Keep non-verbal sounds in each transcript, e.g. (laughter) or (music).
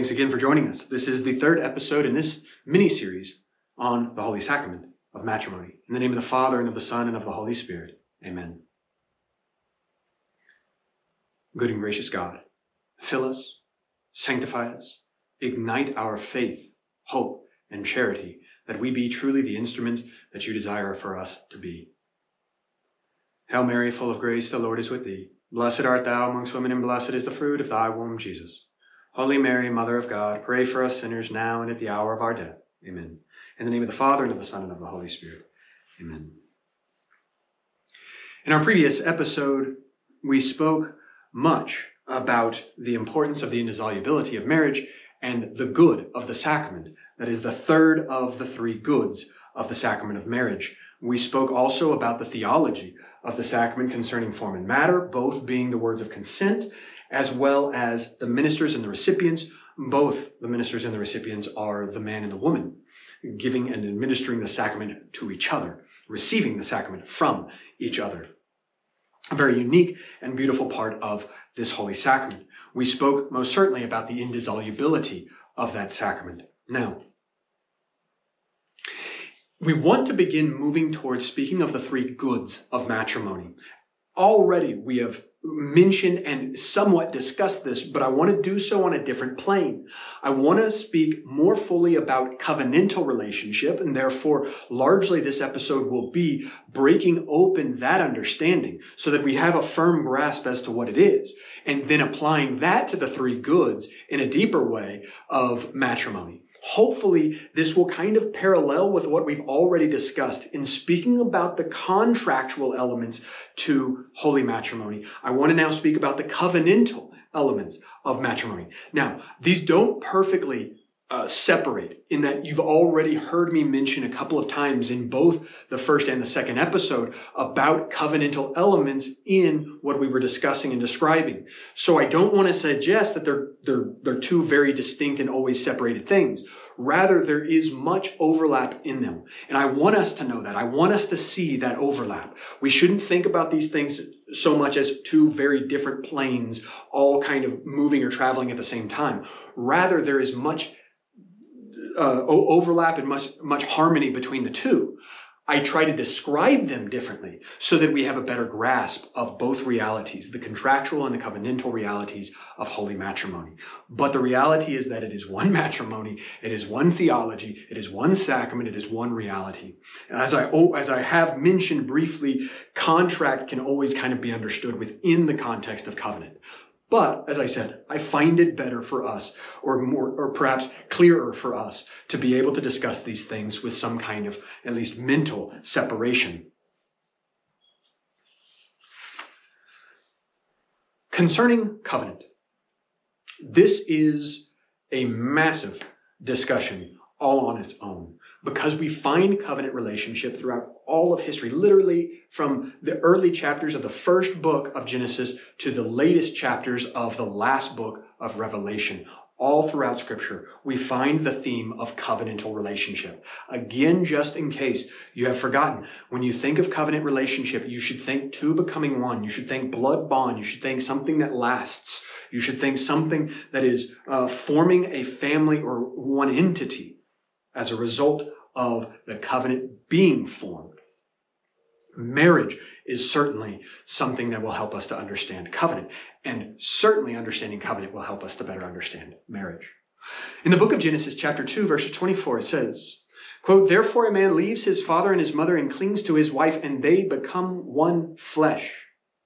Thanks again for joining us. This is the third episode in this mini series on the Holy Sacrament of Matrimony. In the name of the Father, and of the Son, and of the Holy Spirit. Amen. Good and gracious God, fill us, sanctify us, ignite our faith, hope, and charity, that we be truly the instruments that you desire for us to be. Hail Mary, full of grace, the Lord is with thee. Blessed art thou amongst women, and blessed is the fruit of thy womb, Jesus. Holy Mary, Mother of God, pray for us sinners now and at the hour of our death. Amen. In the name of the Father, and of the Son, and of the Holy Spirit. Amen. In our previous episode, we spoke much about the importance of the indissolubility of marriage and the good of the sacrament. That is the third of the three goods of the sacrament of marriage. We spoke also about the theology of the sacrament concerning form and matter, both being the words of consent as well as the ministers and the recipients. Both the ministers and the recipients are the man and the woman, giving and administering the sacrament to each other, receiving the sacrament from each other. A very unique and beautiful part of this holy sacrament. We spoke most certainly about the indissolubility of that sacrament. Now, we want to begin moving towards speaking of the three goods of matrimony. Already we have mentioned and somewhat discussed this, but I want to do so on a different plane. I want to speak more fully about covenantal relationship, and therefore, largely this episode will be breaking open that understanding so that we have a firm grasp as to what it is, and then applying that to the three goods in a deeper way of matrimony. Hopefully, this will kind of parallel with what we've already discussed in speaking about the contractual elements to holy matrimony. I want to now speak about the covenantal elements of matrimony. Now, these don't perfectly uh, separate in that you've already heard me mention a couple of times in both the first and the second episode about covenantal elements in what we were discussing and describing. So I don't want to suggest that they're, they're, they're two very distinct and always separated things. Rather, there is much overlap in them. And I want us to know that. I want us to see that overlap. We shouldn't think about these things so much as two very different planes all kind of moving or traveling at the same time. Rather, there is much uh, overlap and much, much harmony between the two. I try to describe them differently so that we have a better grasp of both realities, the contractual and the covenantal realities of holy matrimony. But the reality is that it is one (laughs) matrimony, it is one theology, it is one sacrament, it is one reality. As I, as I have mentioned briefly, contract can always kind of be understood within the context of covenant. But as I said, I find it better for us, or more, or perhaps clearer for us, to be able to discuss these things with some kind of at least mental separation. Concerning covenant, this is a massive discussion all on its own because we find covenant relationship throughout all of history, literally from the early chapters of the first book of Genesis to the latest chapters of the last book of Revelation. All throughout scripture, we find the theme of covenantal relationship. Again, just in case you have forgotten, when you think of covenant relationship, you should think two becoming one. You should think blood bond. You should think something that lasts. You should think something that is uh, forming a family or one entity as a result of the covenant being formed. Marriage is certainly something that will help us to understand covenant, and certainly understanding covenant will help us to better understand marriage. In the book of Genesis, chapter 2, verse 24, it says, quote, Therefore a man leaves his father and his mother and clings to his wife, and they become one flesh.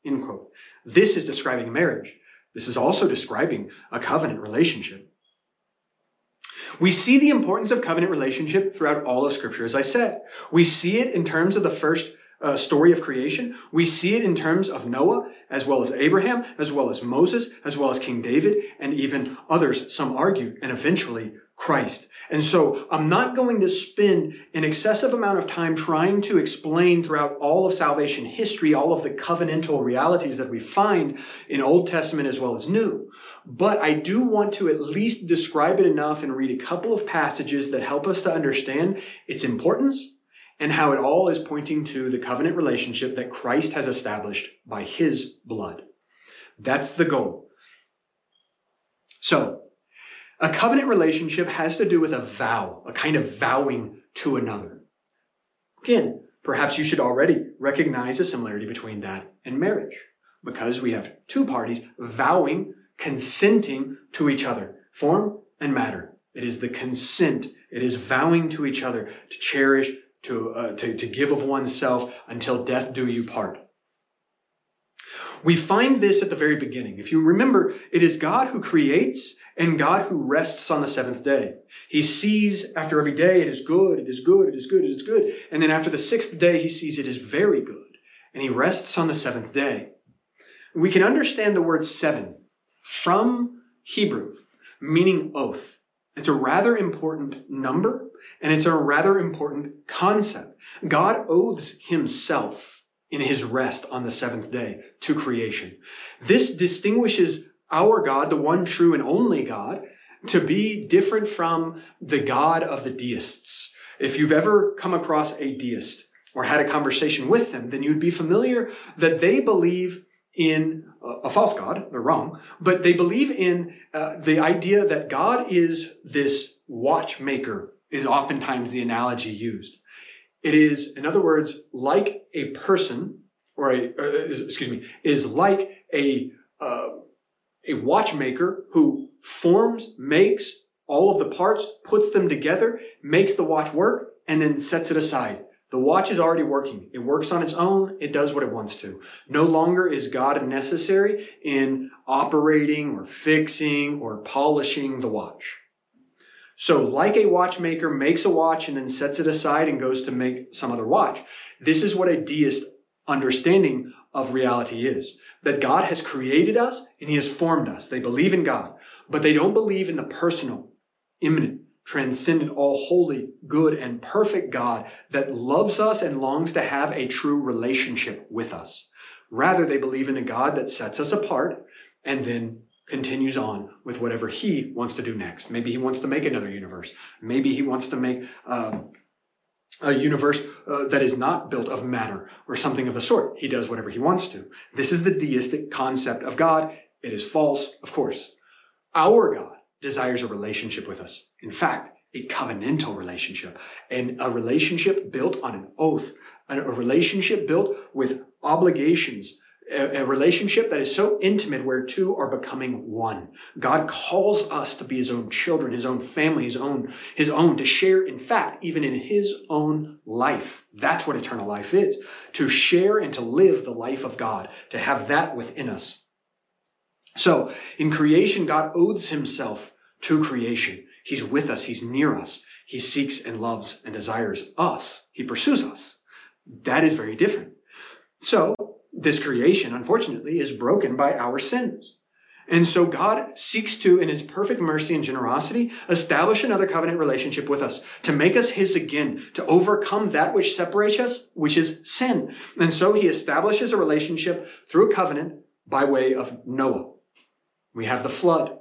End quote. This is describing marriage. This is also describing a covenant relationship. We see the importance of covenant relationship throughout all of Scripture, as I said. We see it in terms of the first uh, story of creation. We see it in terms of Noah, as well as Abraham, as well as Moses, as well as King David, and even others, some argue, and eventually Christ. And so I'm not going to spend an excessive amount of time trying to explain throughout all of salvation history all of the covenantal realities that we find in Old Testament as well as New. But I do want to at least describe it enough and read a couple of passages that help us to understand its importance and how it all is pointing to the covenant relationship that Christ has established by his blood. That's the goal. So, A covenant relationship has to do with a vow, a kind of vowing to another. Again, perhaps you should already recognize a similarity between that and marriage because we have two parties vowing, consenting to each other, form and matter. It is the consent. It is vowing to each other to cherish, to, uh, to, to give of oneself until death do you part. We find this at the very beginning. If you remember, it is God who creates and God who rests on the seventh day. He sees after every day it is good, it is good, it is good, it is good. And then after the sixth day, he sees it is very good. And he rests on the seventh day. We can understand the word seven from Hebrew, meaning oath. It's a rather important number and it's a rather important concept. God oaths himself in his rest on the seventh day to creation. This distinguishes our God, the one true and only God, to be different from the God of the deists. If you've ever come across a deist or had a conversation with them, then you'd be familiar that they believe in a false God, they're wrong, but they believe in uh, the idea that God is this watchmaker, is oftentimes the analogy used. It is, in other words, like a person, or a, uh, excuse me, is like a, uh, a watchmaker who forms, makes all of the parts, puts them together, makes the watch work, and then sets it aside. The watch is already working. It works on its own. It does what it wants to. No longer is God necessary in operating or fixing or polishing the watch. So, like a watchmaker makes a watch and then sets it aside and goes to make some other watch, this is what a deist understanding of reality is. That God has created us and He has formed us. They believe in God, but they don't believe in the personal, immanent, transcendent, all holy, good, and perfect God that loves us and longs to have a true relationship with us. Rather, they believe in a God that sets us apart and then continues on with whatever he wants to do next. Maybe he wants to make another universe. Maybe he wants to make um, a universe uh, that is not built of matter or something of the sort. He does whatever he wants to. This is the deistic concept of God. It is false, of course. Our God desires a relationship with us. In fact, a covenantal relationship and a relationship built on an oath, a relationship built with obligations, a, relationship that is so intimate where two are becoming one. God calls us to be his own children, his own family, his own, his own, to share, in fact, even in his own life. That's what eternal life is. To share and to live the life of God, to have that within us. So in creation, God oaths himself to creation. He's with us. He's near us. He seeks and loves and desires us. He pursues us. That is very different. So this creation, unfortunately, is broken by our sins. And so God seeks to, in his perfect mercy and generosity, establish another covenant relationship with us, to make us his again, to overcome that which separates us, which is sin. And so he establishes a relationship through a covenant by way of Noah. We have the flood.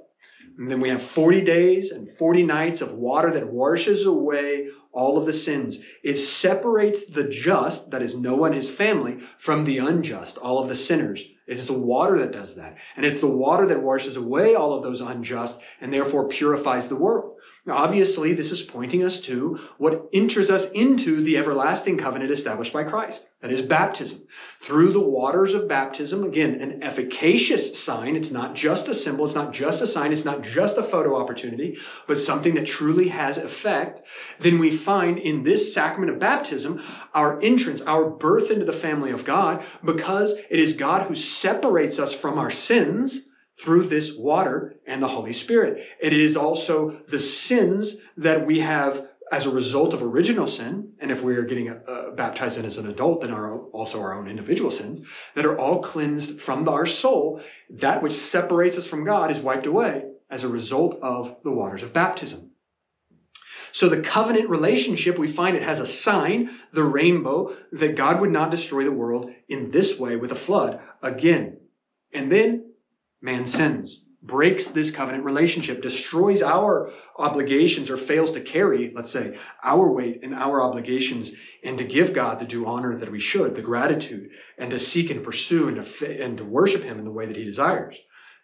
And then we have 40 days and 40 nights of water that washes away all of the sins. It separates the just, that is Noah and his family, from the unjust, all of the sinners. It is the water that does that. And it's the water that washes away all of those unjust and therefore purifies the world. Obviously, this is pointing us to what enters us into the everlasting covenant established by Christ. That is baptism. Through the waters of baptism, again, an efficacious sign. It's not just a symbol. It's not just a sign. It's not just a photo opportunity, but something that truly has effect. Then we find in this sacrament of baptism our entrance, our birth into the family of God, because it is God who separates us from our sins through this water and the Holy Spirit. It is also the sins that we have as a result of original sin, and if we are getting uh, baptized in as an adult, then our also our own individual sins that are all cleansed from our soul. That which separates us from God is wiped away as a result of the waters of baptism. So the covenant relationship, we find it has a sign, the rainbow, that God would not destroy the world in this way with a flood again. And then man sins, breaks this covenant relationship, destroys our obligations or fails to carry, let's say, our weight and our obligations and to give God the due honor that we should, the gratitude, and to seek and pursue and to, and to worship Him in the way that He desires.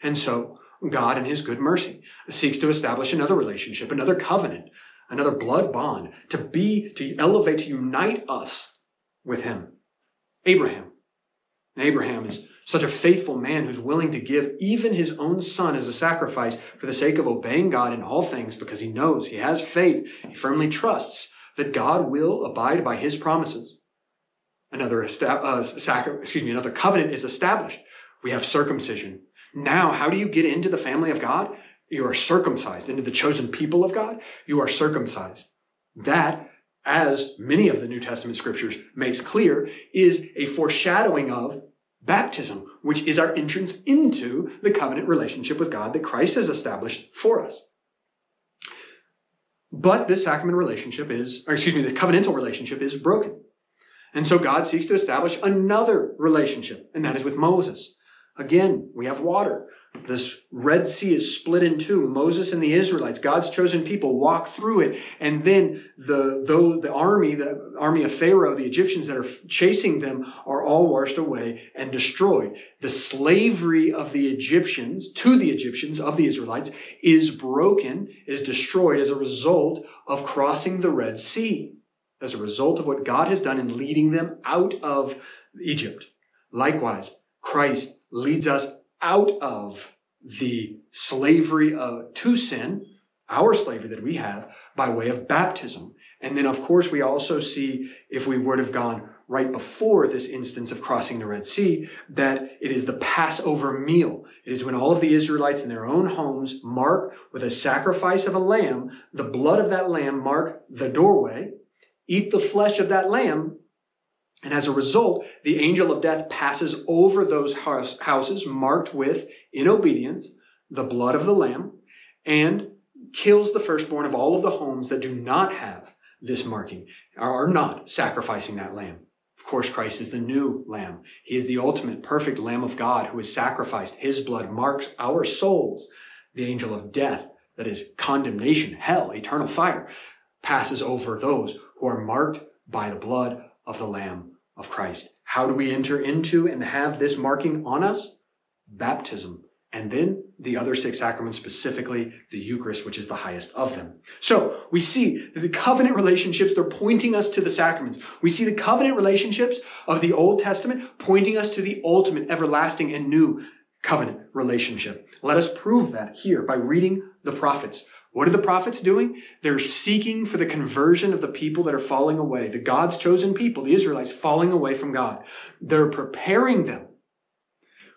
And so God in his good mercy seeks to establish another relationship, another covenant, another blood bond to be, to elevate, to unite us with him. Abraham. Abraham is such a faithful man who's willing to give even his own son as a sacrifice for the sake of obeying God in all things because he knows, he has faith, he firmly trusts that God will abide by his promises. Another, uh, sacri- excuse me, another covenant is established. We have circumcision. Now, how do you get into the family of God? You are circumcised into the chosen people of God. You are circumcised. That, as many of the New Testament scriptures makes clear, is a foreshadowing of baptism, which is our entrance into the covenant relationship with God that Christ has established for us. But this sacrament relationship is, or excuse me, this covenantal relationship is broken. And so God seeks to establish another relationship, and that is with Moses. Again, we have water. This Red Sea is split in two. Moses and the Israelites, God's chosen people, walk through it. And then the, though the army, the army of Pharaoh, the Egyptians that are chasing them are all washed away and destroyed. The slavery of the Egyptians, to the Egyptians, of the Israelites, is broken, is destroyed as a result of crossing the Red Sea, as a result of what God has done in leading them out of Egypt. Likewise, Christ leads us out of the slavery of, to sin, our slavery that we have, by way of baptism. And then, of course, we also see, if we would have gone right before this instance of crossing the Red Sea, that it is the Passover meal. It is when all of the Israelites in their own homes mark with a sacrifice of a lamb, the blood of that lamb mark the doorway, eat the flesh of that lamb, and as a result, the angel of death passes over those houses marked with, in obedience, the blood of the Lamb and kills the firstborn of all of the homes that do not have this marking, are not sacrificing that lamb. Of course, Christ is the new lamb. He is the ultimate perfect lamb of God who is sacrificed. His blood marks our souls. The angel of death, that is condemnation, hell, eternal fire, passes over those who are marked by the blood of the Lamb of Christ. How do we enter into and have this marking on us? Baptism. And then the other six sacraments, specifically the Eucharist, which is the highest of them. So we see the covenant relationships, they're pointing us to the sacraments. We see the covenant relationships of the Old Testament pointing us to the ultimate, everlasting, and new covenant relationship. Let us prove that here by reading the prophets. What are the prophets doing? They're seeking for the conversion of the people that are falling away, the God's chosen people, the Israelites falling away from God. They're preparing them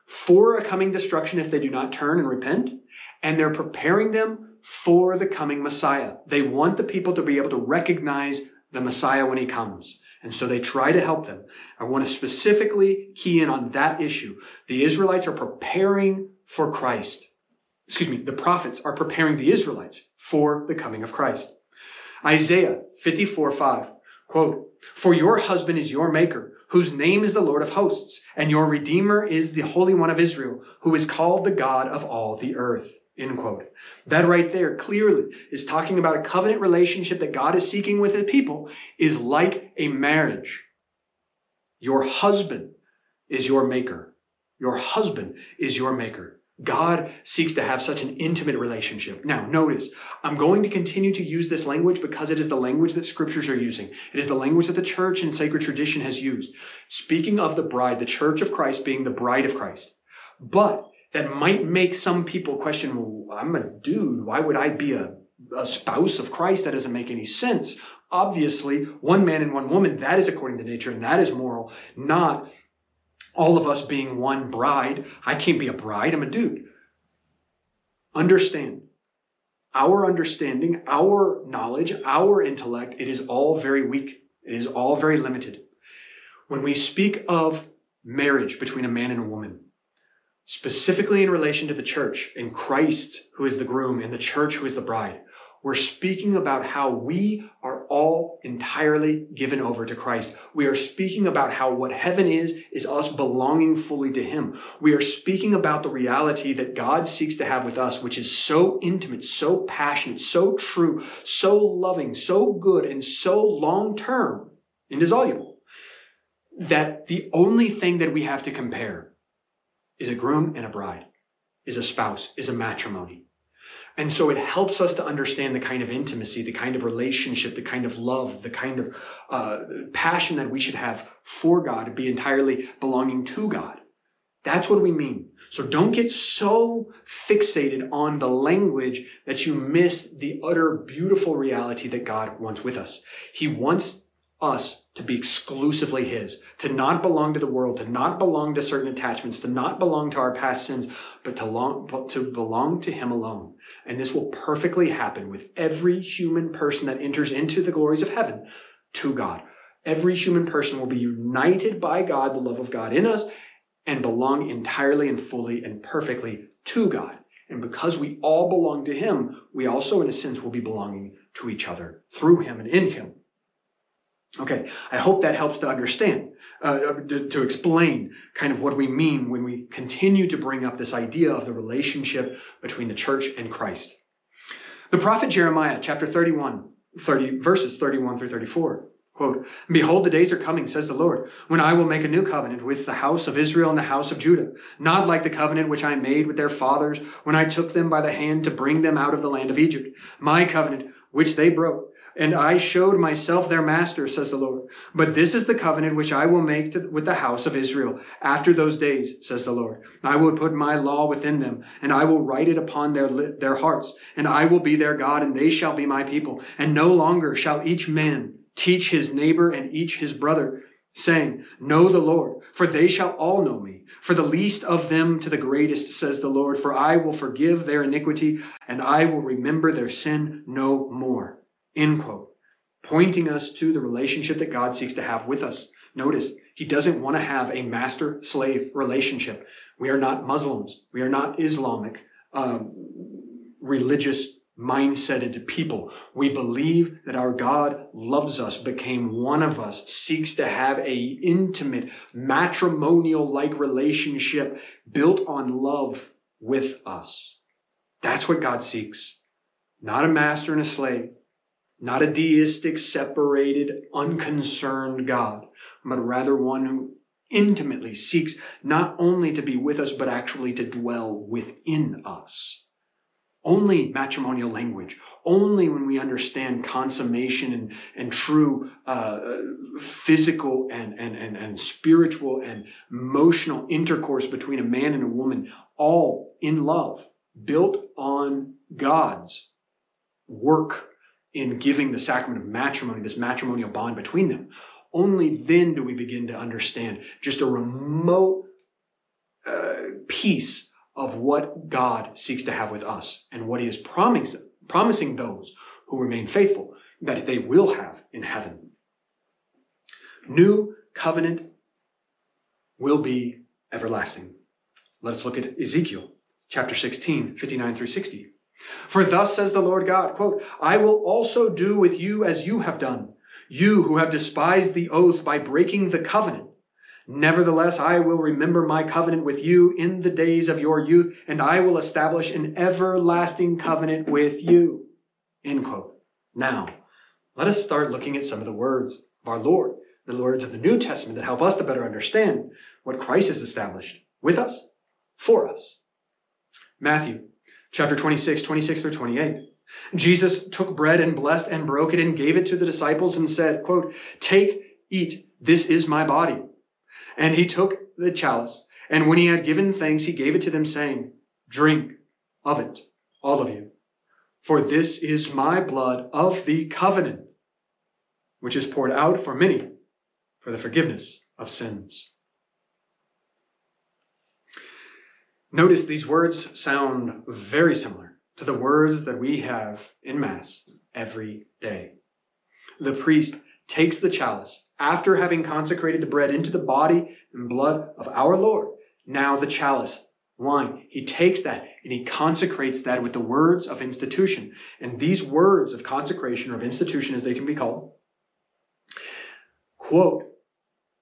for a coming destruction if they do not turn and repent, and they're preparing them for the coming Messiah. They want the people to be able to recognize the Messiah when he comes. And so they try to help them. I want to specifically key in on that issue. The Israelites are preparing for Christ excuse me, the prophets are preparing the Israelites for the coming of Christ. Isaiah 54 5, quote, For your husband is your maker, whose name is the Lord of hosts, and your Redeemer is the Holy One of Israel, who is called the God of all the earth. End quote. That right there clearly is talking about a covenant relationship that God is seeking with his people is like a marriage. Your husband is your maker. Your husband is your maker. God seeks to have such an intimate relationship. Now, notice, I'm going to continue to use this language because it is the language that scriptures are using. It is the language that the church and sacred tradition has used. Speaking of the bride, the church of Christ being the bride of Christ. But that might make some people question, well, I'm a dude. Why would I be a, a spouse of Christ? That doesn't make any sense. Obviously, one man and one woman, that is according to nature and that is moral, not all of us being one bride. I can't be a bride, I'm a dude. Understand. Our understanding, our knowledge, our intellect, it is all very weak. It is all very limited. When we speak of marriage between a man and a woman, specifically in relation to the church and Christ, who is the groom, and the church, who is the bride, we're speaking about how we are all entirely given over to Christ. We are speaking about how what heaven is, is us belonging fully to Him. We are speaking about the reality that God seeks to have with us, which is so intimate, so passionate, so true, so loving, so good, and so long term, indissoluble, that the only thing that we have to compare is a groom and a bride. is a spouse, is a matrimony. And so it helps us to understand the kind of intimacy, the kind of relationship, the kind of love, the kind of uh, passion that we should have for God be entirely belonging to God. That's what we mean. So don't get so fixated on the language that you miss the utter beautiful reality that God wants with us. He wants us to be exclusively His, to not belong to the world, to not belong to certain attachments, to not belong to our past sins, but to, long, to belong to Him alone. And this will perfectly happen with every human person that enters into the glories of heaven to God. Every human person will be united by God, the love of God in us, and belong entirely and fully and perfectly to God. And because we all belong to Him, we also, in a sense, will be belonging to each other through Him and in Him. Okay, I hope that helps to understand, uh, to, to, explain kind of what we mean when we continue to bring up this idea of the relationship between the church and Christ. The prophet Jeremiah, chapter 31, 30, verses 31 through 34. Quote, Behold, the days are coming, says the Lord, when I will make a new covenant with the house of Israel and the house of Judah, not like the covenant which I made with their fathers when I took them by the hand to bring them out of the land of Egypt. My covenant, which they broke, and I showed myself their master, says the Lord. But this is the covenant which I will make to, with the house of Israel after those days, says the Lord. I will put my law within them, and I will write it upon their, their hearts, and I will be their God, and they shall be my people. And no longer shall each man Teach his neighbor and each his brother, saying, Know the Lord, for they shall all know me. For the least of them to the greatest, says the Lord, for I will forgive their iniquity and I will remember their sin no more. End quote. Pointing us to the relationship that God seeks to have with us. Notice, he doesn't want to have a master slave relationship. We are not Muslims. We are not Islamic um, religious mindseted people. We believe that our God loves us, became one of us, seeks to have a intimate matrimonial like relationship built on love with us. That's what God seeks. Not a master and a slave, not a deistic, separated, unconcerned God, but rather one who intimately seeks not only to be with us, but actually to dwell within us. Only matrimonial language, only when we understand consummation and, and true uh, physical and, and, and, and spiritual and emotional intercourse between a man and a woman, all in love, built on God's work in giving the sacrament of matrimony, this matrimonial bond between them. Only then do we begin to understand just a remote uh, piece of what God seeks to have with us and what he is promising, promising those who remain faithful that they will have in heaven. New covenant will be everlasting. Let us look at Ezekiel chapter 16, 59 through 60. For thus says the Lord God, quote, I will also do with you as you have done, you who have despised the oath by breaking the covenant Nevertheless, I will remember my covenant with you in the days of your youth, and I will establish an everlasting covenant with you. End quote. Now, let us start looking at some of the words of our Lord, the words of the New Testament that help us to better understand what Christ has established with us, for us. Matthew chapter 26, 26 through 28. Jesus took bread and blessed and broke it and gave it to the disciples and said, quote, Take, eat, this is my body. And he took the chalice, and when he had given thanks, he gave it to them, saying, Drink of it, all of you. For this is my blood of the covenant, which is poured out for many for the forgiveness of sins. Notice these words sound very similar to the words that we have in Mass every day. The priest takes the chalice after having consecrated the bread into the body and blood of our Lord. Now the chalice, wine, he takes that and he consecrates that with the words of institution. And these words of consecration or of institution, as they can be called, quote,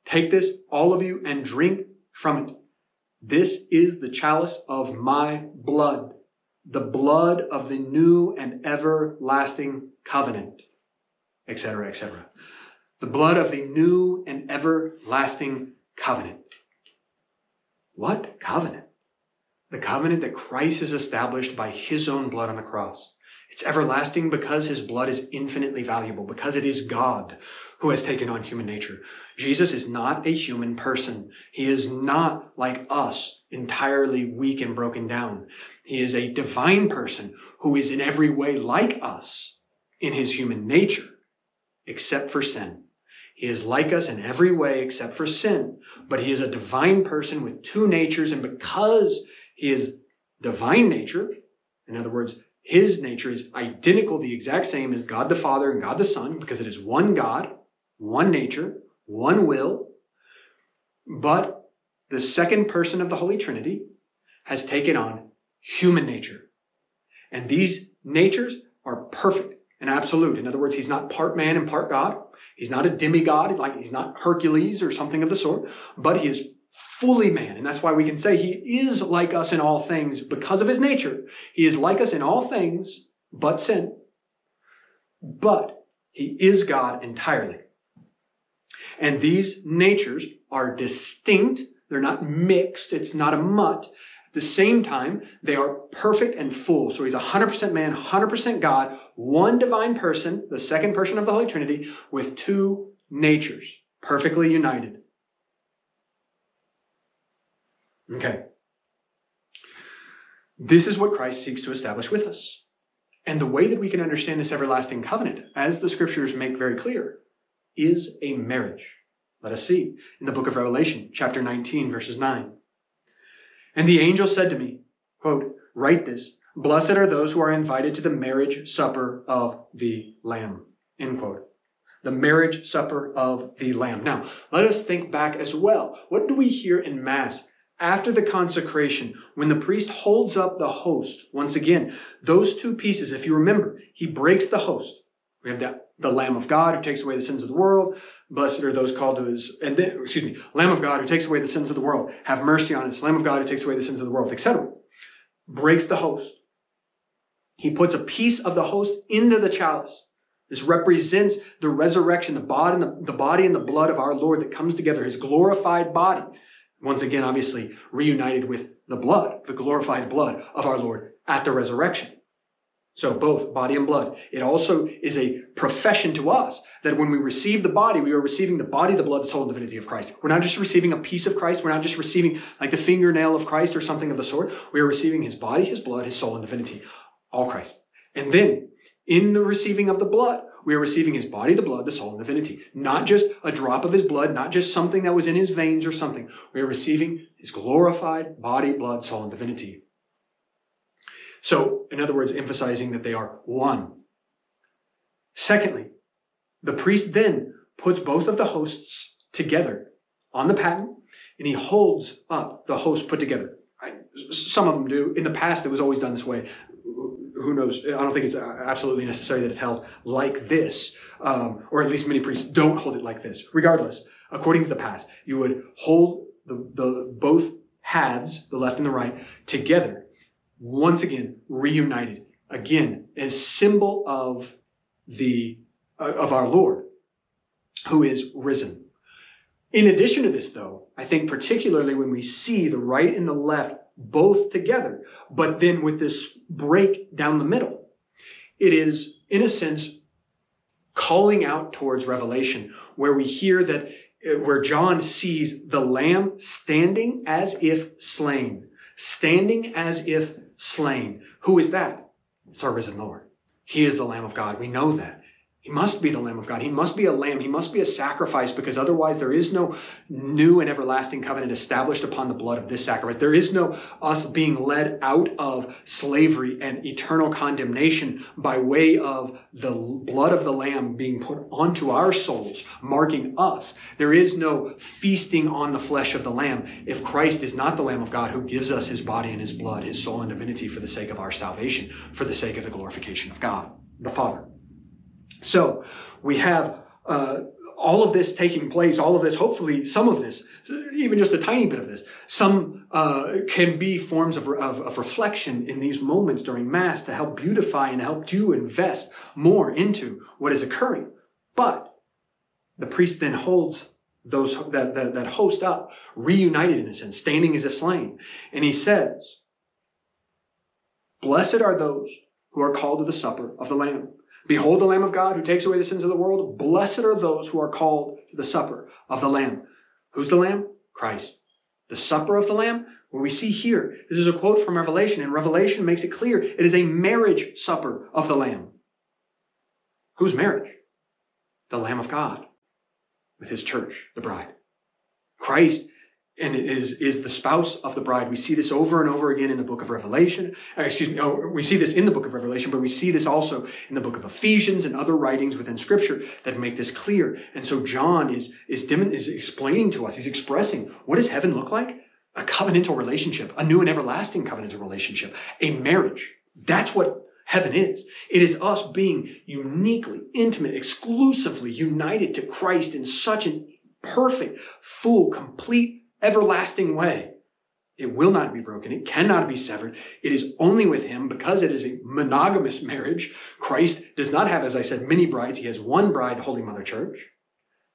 take this, all of you, and drink from it. This is the chalice of my blood, the blood of the new and everlasting covenant, etc., etc the blood of the new and everlasting covenant. What covenant? the covenant that Christ has established by his own blood on the cross. It's everlasting because his blood is infinitely valuable, because it is God who has taken on human nature. Jesus is not a human person. He is not like us, entirely weak and broken down. He is a divine person who is in every way like us in his human nature, except for sin. He is like us in every way except for sin, but he is a divine person with two natures, and because he is divine nature, in other words, his nature is identical, the exact same as God the Father and God the Son, because it is one God, one nature, one will. But the second person of the Holy Trinity has taken on human nature. And these natures are perfect and absolute. In other words, he's not part man and part God. He's not a demigod, like he's not Hercules or something of the sort, but he is fully man. And that's why we can say he is like us in all things because of his nature. He is like us in all things but sin. But he is God entirely. And these natures are distinct. They're not mixed. It's not a mutt. At the same time, they are perfect and full. So he's 100% man, 100% God, one divine person, the second person of the Holy Trinity, with two natures, perfectly united. Okay. This is what Christ seeks to establish with us. And the way that we can understand this everlasting covenant, as the scriptures make very clear, is a marriage. Let us see in the book of Revelation, chapter 19, verses 9. And the angel said to me, quote, Write this, blessed are those who are invited to the marriage supper of the Lamb. End quote. The marriage supper of the Lamb. Now, let us think back as well. What do we hear in Mass after the consecration, when the priest holds up the host, once again, those two pieces, if you remember, he breaks the host. We have that, the Lamb of God who takes away the sins of the world. Blessed are those called to his, and then, excuse me, Lamb of God who takes away the sins of the world. Have mercy on us. Lamb of God who takes away the sins of the world, etc. Breaks the host. He puts a piece of the host into the chalice. This represents the resurrection, the body, and the, the body and the blood of our Lord that comes together, his glorified body once again, obviously, reunited with the blood, the glorified blood of our Lord at the resurrection. So both body and blood. It also is a profession to us that when we receive the body, we are receiving the body, the blood, the soul, and divinity of Christ. We're not just receiving a piece of Christ. We're not just receiving like the fingernail of Christ or something of the sort. We are receiving his body, his blood, his soul, and divinity. All Christ. And then in the receiving of the blood, we are receiving his body, the blood, the soul, and divinity. Not just a drop of his blood, not just something that was in his veins or something. We are receiving his glorified body, blood, soul, and divinity. So, in other words, emphasizing that they are one. Secondly, the priest then puts both of the hosts together on the paten and he holds up the host put together. Some of them do. In the past, it was always done this way who knows? I don't think it's absolutely necessary that it's held like this, um, or at least many priests don't hold it like this. Regardless, according to the past, you would hold the, the both halves, the left and the right, together. Once again, reunited. Again, as symbol of the uh, of our Lord, who is risen. In addition to this, though, I think particularly when we see the right and the left both together, but then with this break down the middle. It is, in a sense, calling out towards Revelation, where we hear that, uh, where John sees the Lamb standing as if slain, standing as if slain. Who is that? It's our risen Lord. He is the Lamb of God. We know that. He must be the Lamb of God. He must be a lamb. He must be a sacrifice because otherwise there is no new and everlasting covenant established upon the blood of this sacrifice. There is no us being led out of slavery and eternal condemnation by way of the blood of the lamb being put onto our souls, marking us. There is no feasting on the flesh of the lamb if Christ is not the Lamb of God who gives us his body and his blood, his soul and divinity for the sake of our salvation, for the sake of the glorification of God, the Father. So we have uh, all of this taking place, all of this, hopefully some of this, even just a tiny bit of this, some uh, can be forms of, of, of, reflection in these moments during Mass to help beautify and help you invest more into what is occurring. But the priest then holds those that, that, that host up, reunited in a sense, standing as if slain. And he says, Blessed are those who are called to the supper of the Lamb. Behold the Lamb of God who takes away the sins of the world. Blessed are those who are called to the supper of the Lamb. Who's the Lamb? Christ. The supper of the Lamb, where we see here, this is a quote from Revelation, and Revelation makes it clear it is a marriage supper of the Lamb. Whose marriage? The Lamb of God with his church, the bride. Christ and is, is the spouse of the bride. We see this over and over again in the book of Revelation. Uh, excuse me, oh, we see this in the book of Revelation, but we see this also in the book of Ephesians and other writings within Scripture that make this clear. And so John is, is, is explaining to us, he's expressing what does heaven look like? A covenantal relationship, a new and everlasting covenantal relationship, a marriage. That's what heaven is. It is us being uniquely, intimate, exclusively united to Christ in such an perfect, full, complete, everlasting way. It will not be broken. It cannot be severed. It is only with him because it is a monogamous marriage. Christ does not have, as I said, many brides. He has one bride, Holy Mother Church.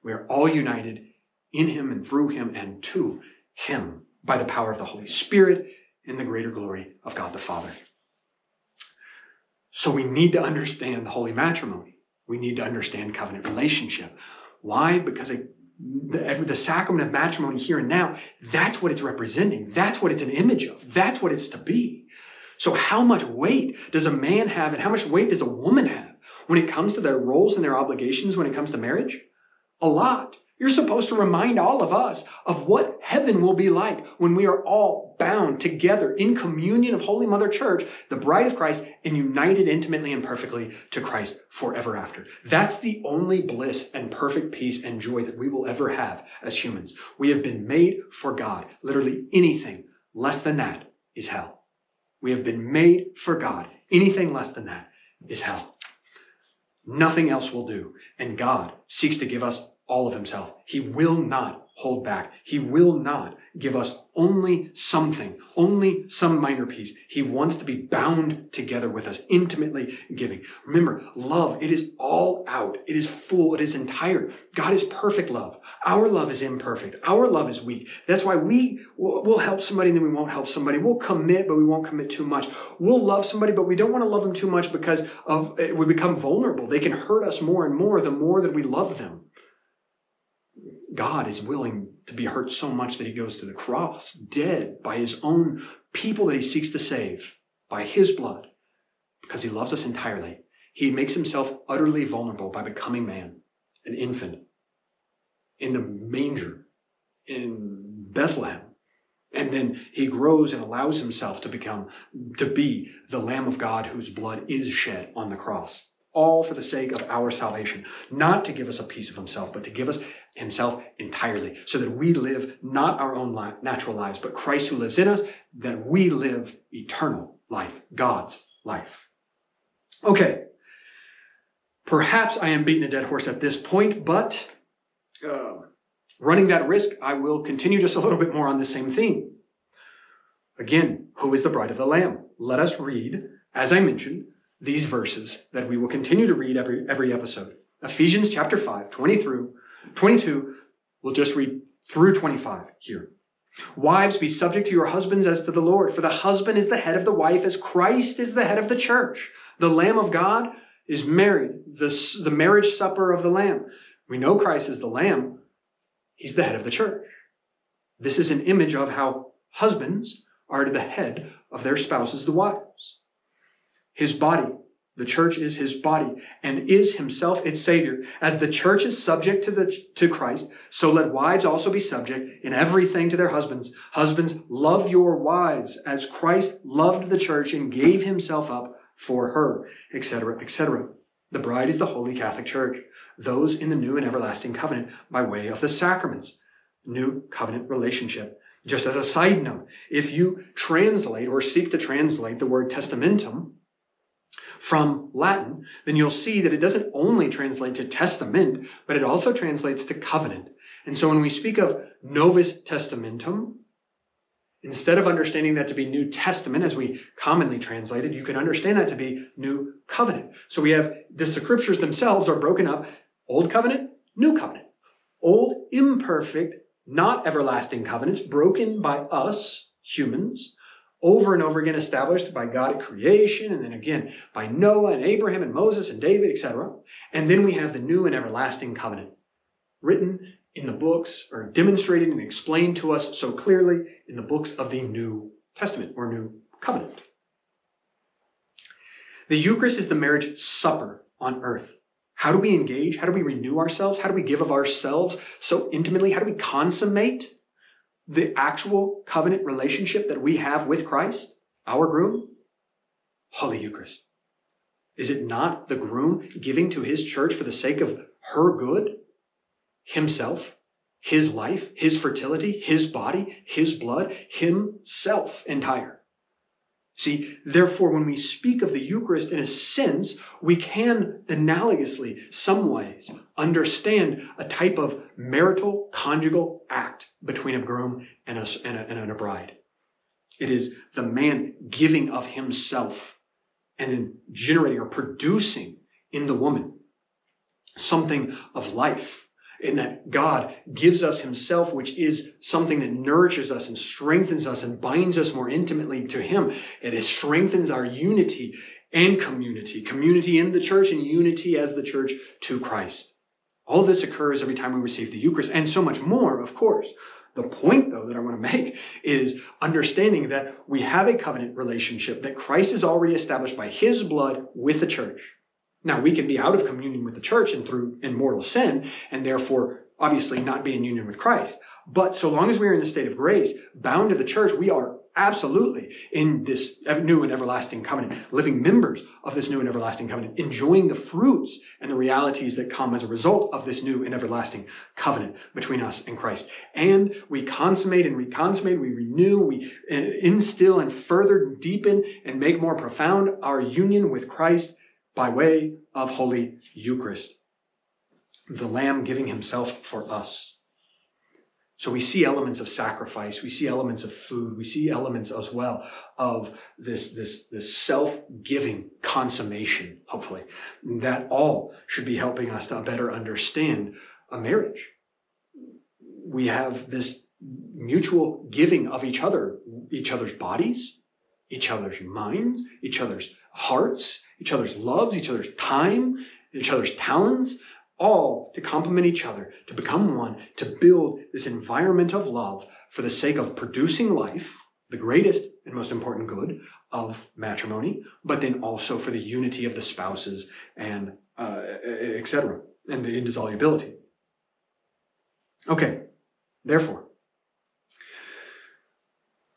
We are all united in him and through him and to him by the power of the Holy Spirit in the greater glory of God the Father. So we need to understand the holy matrimony. We need to understand covenant relationship. Why? Because it the, the sacrament of matrimony here and now, that's what it's representing. That's what it's an image of. That's what it's to be. So how much weight does a man have and how much weight does a woman have when it comes to their roles and their obligations when it comes to marriage? A lot. You're supposed to remind all of us of what heaven will be like when we are all bound together in communion of Holy Mother Church, the bride of Christ, and united intimately and perfectly to Christ forever after. That's the only bliss and perfect peace and joy that we will ever have as humans. We have been made for God. Literally anything less than that is hell. We have been made for God. Anything less than that is hell. Nothing else will do. And God seeks to give us all of himself. He will not hold back. He will not give us only something, only some minor piece. He wants to be bound together with us, intimately giving. Remember, love, it is all out. It is full. It is entire. God is perfect love. Our love is imperfect. Our love is weak. That's why we will help somebody and then we won't help somebody. We'll commit, but we won't commit too much. We'll love somebody, but we don't want to love them too much because of, we become vulnerable. They can hurt us more and more the more that we love them. God is willing to be hurt so much that he goes to the cross, dead by his own people that he seeks to save by his blood, because he loves us entirely. He makes himself utterly vulnerable by becoming man, an infant, in the manger in Bethlehem. And then he grows and allows himself to become, to be the Lamb of God whose blood is shed on the cross all for the sake of our salvation, not to give us a piece of himself, but to give us himself entirely, so that we live not our own natural lives, but Christ who lives in us, that we live eternal life, God's life. Okay, perhaps I am beating a dead horse at this point, but uh, running that risk, I will continue just a little bit more on the same theme. Again, who is the bride of the Lamb? Let us read, as I mentioned, these verses that we will continue to read every, every episode. Ephesians chapter 5, 20 through 22. We'll just read through 25 here. Wives, be subject to your husbands as to the Lord, for the husband is the head of the wife, as Christ is the head of the church. The Lamb of God is married, the, the marriage supper of the Lamb. We know Christ is the Lamb, he's the head of the church. This is an image of how husbands are to the head of their spouses, the wives his body. The church is his body and is himself its savior. As the church is subject to the, to Christ, so let wives also be subject in everything to their husbands. Husbands, love your wives as Christ loved the church and gave himself up for her, etc., etc. The bride is the Holy Catholic Church, those in the new and everlasting covenant by way of the sacraments, new covenant relationship. Just as a side note, if you translate or seek to translate the word testamentum, from Latin, then you'll see that it doesn't only translate to testament, but it also translates to covenant. And so when we speak of Novus Testamentum, instead of understanding that to be New Testament, as we commonly translate it, you can understand that to be New Covenant. So we have the scriptures themselves are broken up Old Covenant, New Covenant. Old, imperfect, not everlasting covenants broken by us, humans, over and over again established by God at creation, and then again by Noah and Abraham and Moses and David, etc. And then we have the new and everlasting covenant, written in the books, or demonstrated and explained to us so clearly in the books of the New Testament or New Covenant. The Eucharist is the marriage supper on earth. How do we engage? How do we renew ourselves? How do we give of ourselves so intimately? How do we consummate the actual covenant relationship that we have with Christ, our groom? Holy Eucharist. Is it not the groom giving to his church for the sake of her good, himself, his life, his fertility, his body, his blood, himself entire? See, therefore, when we speak of the Eucharist in a sense, we can analogously, some ways, understand a type of marital conjugal act between a groom and a, and a, and a bride. It is the man giving of himself and then generating or producing in the woman something of life in that God gives us Himself, which is something that nourishes us and strengthens us and binds us more intimately to Him. It strengthens our unity and community, community in the church and unity as the church to Christ. All this occurs every time we receive the Eucharist and so much more, of course. The point, though, that I want to make is understanding that we have a covenant relationship that Christ has already established by His blood with the church. Now, we can be out of communion with the church and through in mortal sin, and therefore, obviously, not be in union with Christ. But so long as we are in the state of grace, bound to the church, we are absolutely in this new and everlasting covenant, living members of this new and everlasting covenant, enjoying the fruits and the realities that come as a result of this new and everlasting covenant between us and Christ. And we consummate and reconsummate, we renew, we uh, instill and further deepen and make more profound our union with Christ by way of Holy Eucharist, the Lamb giving himself for us. So we see elements of sacrifice, we see elements of food, we see elements as well of this, this, this self-giving consummation, hopefully. That all should be helping us to better understand a marriage. We have this mutual giving of each other, each other's bodies, each other's minds, each other's hearts, each other's loves, each other's time, each other's talents, all to complement each other, to become one, to build this environment of love for the sake of producing life, the greatest and most important good of matrimony, but then also for the unity of the spouses and uh, etc. and the indissolubility. Okay, therefore,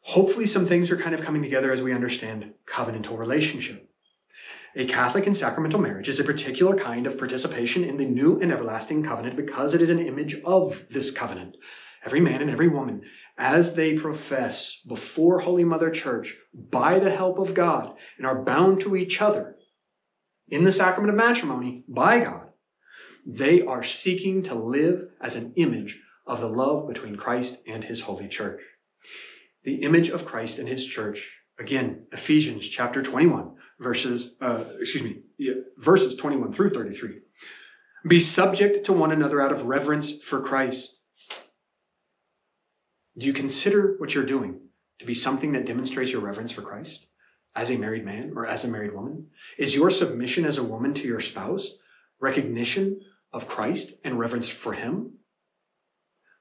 hopefully some things are kind of coming together as we understand covenantal relationship. A Catholic and sacramental marriage is a particular kind of participation in the new and everlasting covenant because it is an image of this covenant. Every man and every woman, as they profess before Holy Mother Church by the help of God and are bound to each other in the sacrament of matrimony by God, they are seeking to live as an image of the love between Christ and his holy church. The image of Christ and his church, again, Ephesians chapter 21, verses, uh, excuse me, yeah, verses 21 through 33. Be subject to one another out of reverence for Christ. Do you consider what you're doing to be something that demonstrates your reverence for Christ as a married man or as a married woman? Is your submission as a woman to your spouse recognition of Christ and reverence for Him?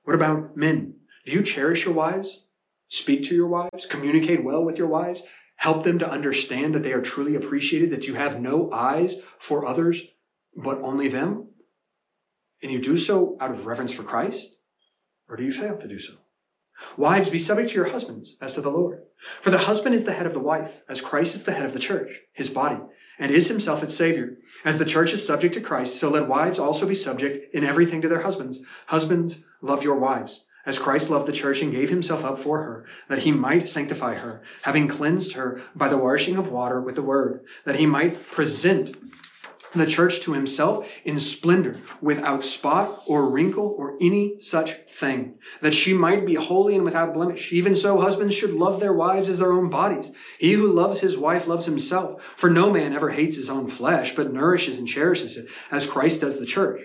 What about men? Do you cherish your wives? Speak to your wives? Communicate well with your wives? Help them to understand that they are truly appreciated, that you have no eyes for others, but only them? And you do so out of reverence for Christ? Or do you fail to do so? Wives, be subject to your husbands as to the Lord. For the husband is the head of the wife, as Christ is the head of the church, his body, and is himself its Savior. As the church is subject to Christ, so let wives also be subject in everything to their husbands. Husbands, love your wives as Christ loved the church and gave himself up for her, that he might sanctify her, having cleansed her by the washing of water with the word, that he might present the church to himself in splendor, without spot or wrinkle or any such thing, that she might be holy and without blemish. Even so, husbands should love their wives as their own bodies. He who loves his wife loves himself, for no man ever hates his own flesh, but nourishes and cherishes it, as Christ does the church,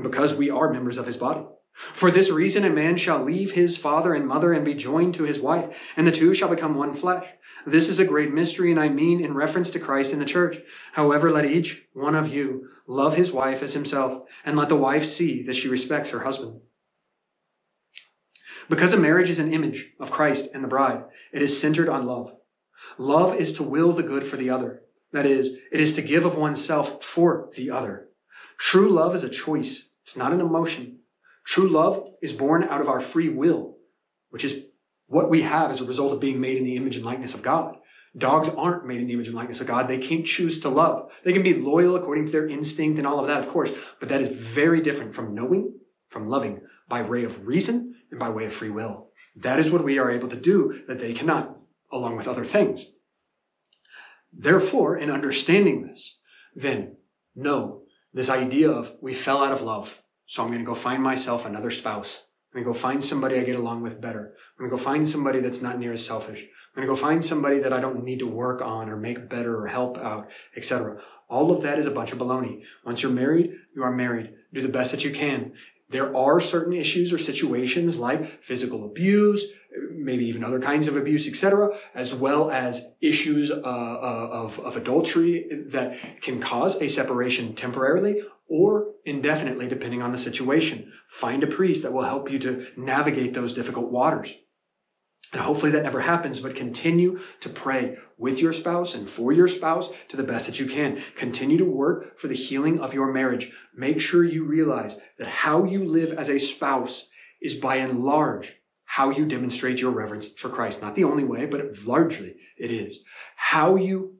because we are members of his body. For this reason, a man shall leave his father and mother and be joined to his wife, and the two shall become one flesh. This is a great mystery, and I mean in reference to Christ and the church. However, let each one of you love his wife as himself, and let the wife see that she respects her husband. Because a marriage is an image of Christ and the bride, it is centered on love. Love is to will the good for the other. That is, it is to give of oneself for the other. True love is a choice. It's not an emotion. True love is born out of our free will, which is what we have as a result of being made in the image and likeness of God. Dogs aren't made in the image and likeness of God. They can't choose to love. They can be loyal according to their instinct and all of that, of course, but that is very different from knowing, from loving by way of reason and by way of free will. That is what we are able to do that they cannot, along with other things. Therefore, in understanding this, then know this idea of we fell out of love. So I'm going to go find myself another spouse. I'm going to go find somebody I get along with better. I'm going to go find somebody that's not near as selfish. I'm going to go find somebody that I don't need to work on or make better or help out, etc. All of that is a bunch of baloney. Once you're married, you are married. Do the best that you can. There are certain issues or situations like physical abuse, maybe even other kinds of abuse, etc., as well as issues uh, uh, of, of adultery that can cause a separation temporarily or indefinitely, depending on the situation. Find a priest that will help you to navigate those difficult waters. And hopefully that never happens, but continue to pray with your spouse and for your spouse to the best that you can. Continue to work for the healing of your marriage. Make sure you realize that how you live as a spouse is by and large how you demonstrate your reverence for Christ. Not the only way, but largely it is. How you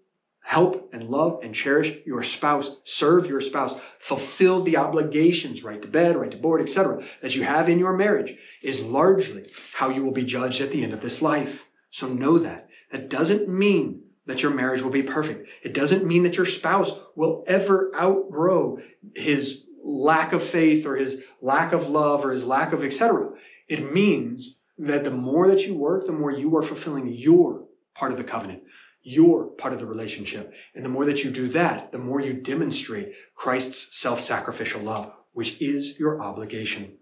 help and love and cherish your spouse, serve your spouse, fulfill the obligations, right to bed, right to board, etc., that you have in your marriage is largely how you will be judged at the end of this life. So know that. That doesn't mean that your marriage will be perfect. It doesn't mean that your spouse will ever outgrow his lack of faith or his lack of love or his lack of etc. It means that the more that you work, the more you are fulfilling your part of the covenant your part of the relationship. And the more that you do that, the more you demonstrate Christ's self-sacrificial love, which is your obligation.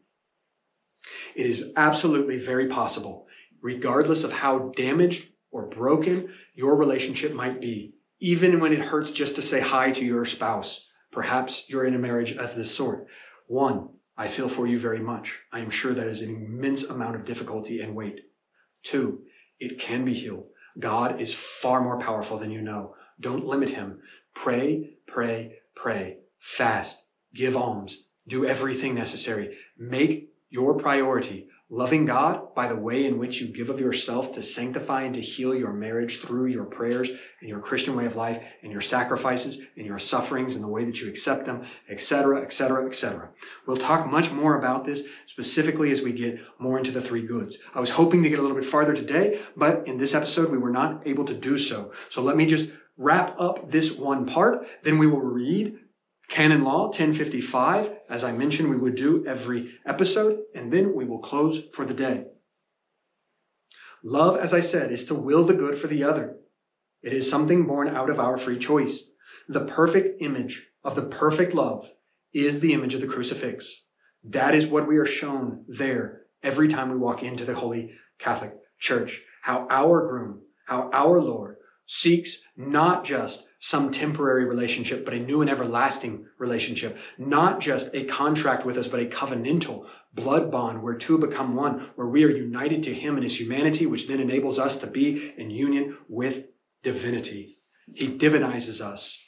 It is absolutely very possible, regardless of how damaged or broken your relationship might be, even when it hurts just to say hi to your spouse. Perhaps you're in a marriage of this sort. One, I feel for you very much. I am sure that is an immense amount of difficulty and weight. Two, it can be healed. God is far more powerful than you know. Don't limit him. Pray, pray, pray. Fast. Give alms. Do everything necessary. Make your priority Loving God by the way in which you give of yourself to sanctify and to heal your marriage through your prayers and your Christian way of life and your sacrifices and your sufferings and the way that you accept them, etc., etc., etc. We'll talk much more about this specifically as we get more into the three goods. I was hoping to get a little bit farther today, but in this episode we were not able to do so. So let me just wrap up this one part. Then we will read Canon Law 1055, as I mentioned, we would do every episode, and then we will close for the day. Love, as I said, is to will the good for the other. It is something born out of our free choice. The perfect image of the perfect love is the image of the crucifix. That is what we are shown there every time we walk into the Holy Catholic Church. How our groom, how our Lord seeks not just some temporary relationship, but a new and everlasting relationship. Not just a contract with us, but a covenantal blood bond where two become one, where we are united to him and his humanity, which then enables us to be in union with divinity. He divinizes us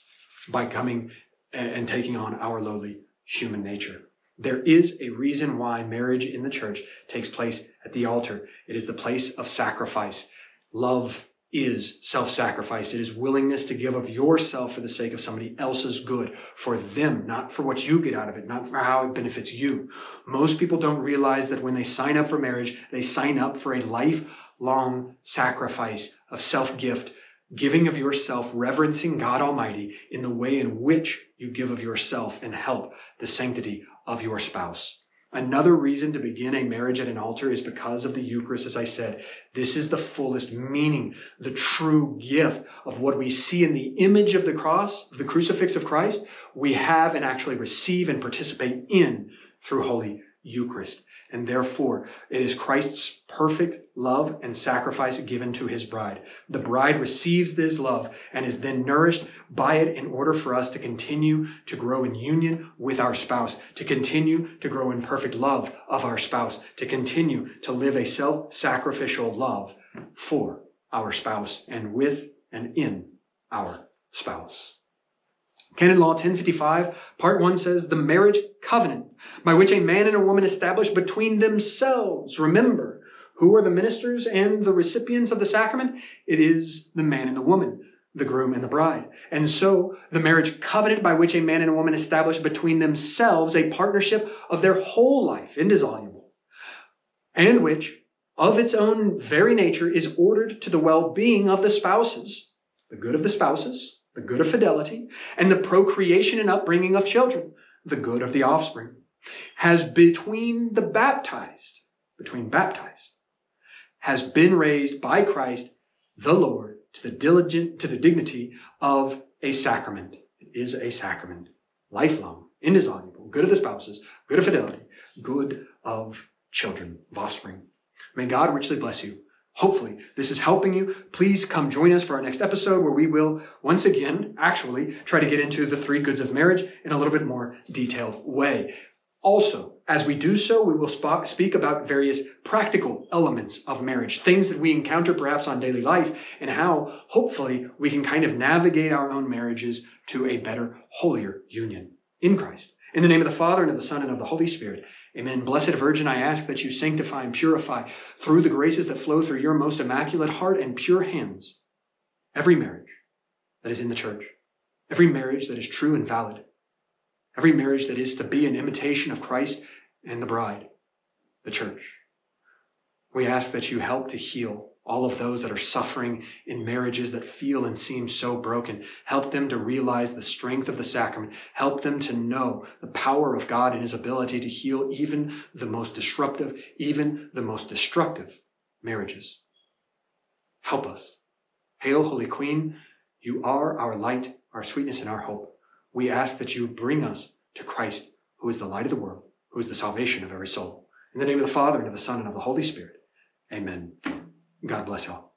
by coming and taking on our lowly human nature. There is a reason why marriage in the church takes place at the altar. It is the place of sacrifice, love, is self-sacrifice. It is willingness to give of yourself for the sake of somebody else's good, for them, not for what you get out of it, not for how it benefits you. Most people don't realize that when they sign up for marriage, they sign up for a lifelong sacrifice of self-gift, giving of yourself, reverencing God Almighty in the way in which you give of yourself and help the sanctity of your spouse. Another reason to begin a marriage at an altar is because of the Eucharist, as I said. This is the fullest meaning, the true gift of what we see in the image of the cross, the crucifix of Christ, we have and actually receive and participate in through Holy Eucharist. And therefore, it is Christ's perfect love and sacrifice given to his bride. The bride receives this love and is then nourished by it in order for us to continue to grow in union with our spouse, to continue to grow in perfect love of our spouse, to continue to live a self-sacrificial love for our spouse and with and in our spouse. Canon Law 1055, Part 1 says, the marriage covenant by which a man and a woman establish between themselves. Remember, who are the ministers and the recipients of the sacrament? It is the man and the woman, the groom and the bride. And so, the marriage covenant by which a man and a woman establish between themselves a partnership of their whole life, indissoluble, and which, of its own very nature, is ordered to the well-being of the spouses, the good of the spouses, the good of fidelity, and the procreation and upbringing of children, the good of the offspring, has between the baptized, between baptized, has been raised by Christ the Lord to the diligent, to the dignity of a sacrament. It is a sacrament, lifelong, indissoluble, good of the spouses, good of fidelity, good of children, of offspring. May God richly bless you Hopefully, this is helping you. Please come join us for our next episode where we will once again actually try to get into the three goods of marriage in a little bit more detailed way. Also, as we do so, we will sp- speak about various practical elements of marriage, things that we encounter perhaps on daily life, and how hopefully we can kind of navigate our own marriages to a better, holier union in Christ. In the name of the Father, and of the Son, and of the Holy Spirit. Amen. Blessed Virgin, I ask that you sanctify and purify through the graces that flow through your most immaculate heart and pure hands every marriage that is in the church, every marriage that is true and valid, every marriage that is to be an imitation of Christ and the bride, the church. We ask that you help to heal all of those that are suffering in marriages that feel and seem so broken. Help them to realize the strength of the sacrament. Help them to know the power of God and his ability to heal even the most disruptive, even the most destructive marriages. Help us. Hail, Holy Queen, you are our light, our sweetness, and our hope. We ask that you bring us to Christ, who is the light of the world, who is the salvation of every soul. In the name of the Father, and of the Son, and of the Holy Spirit. Amen. God bless y'all.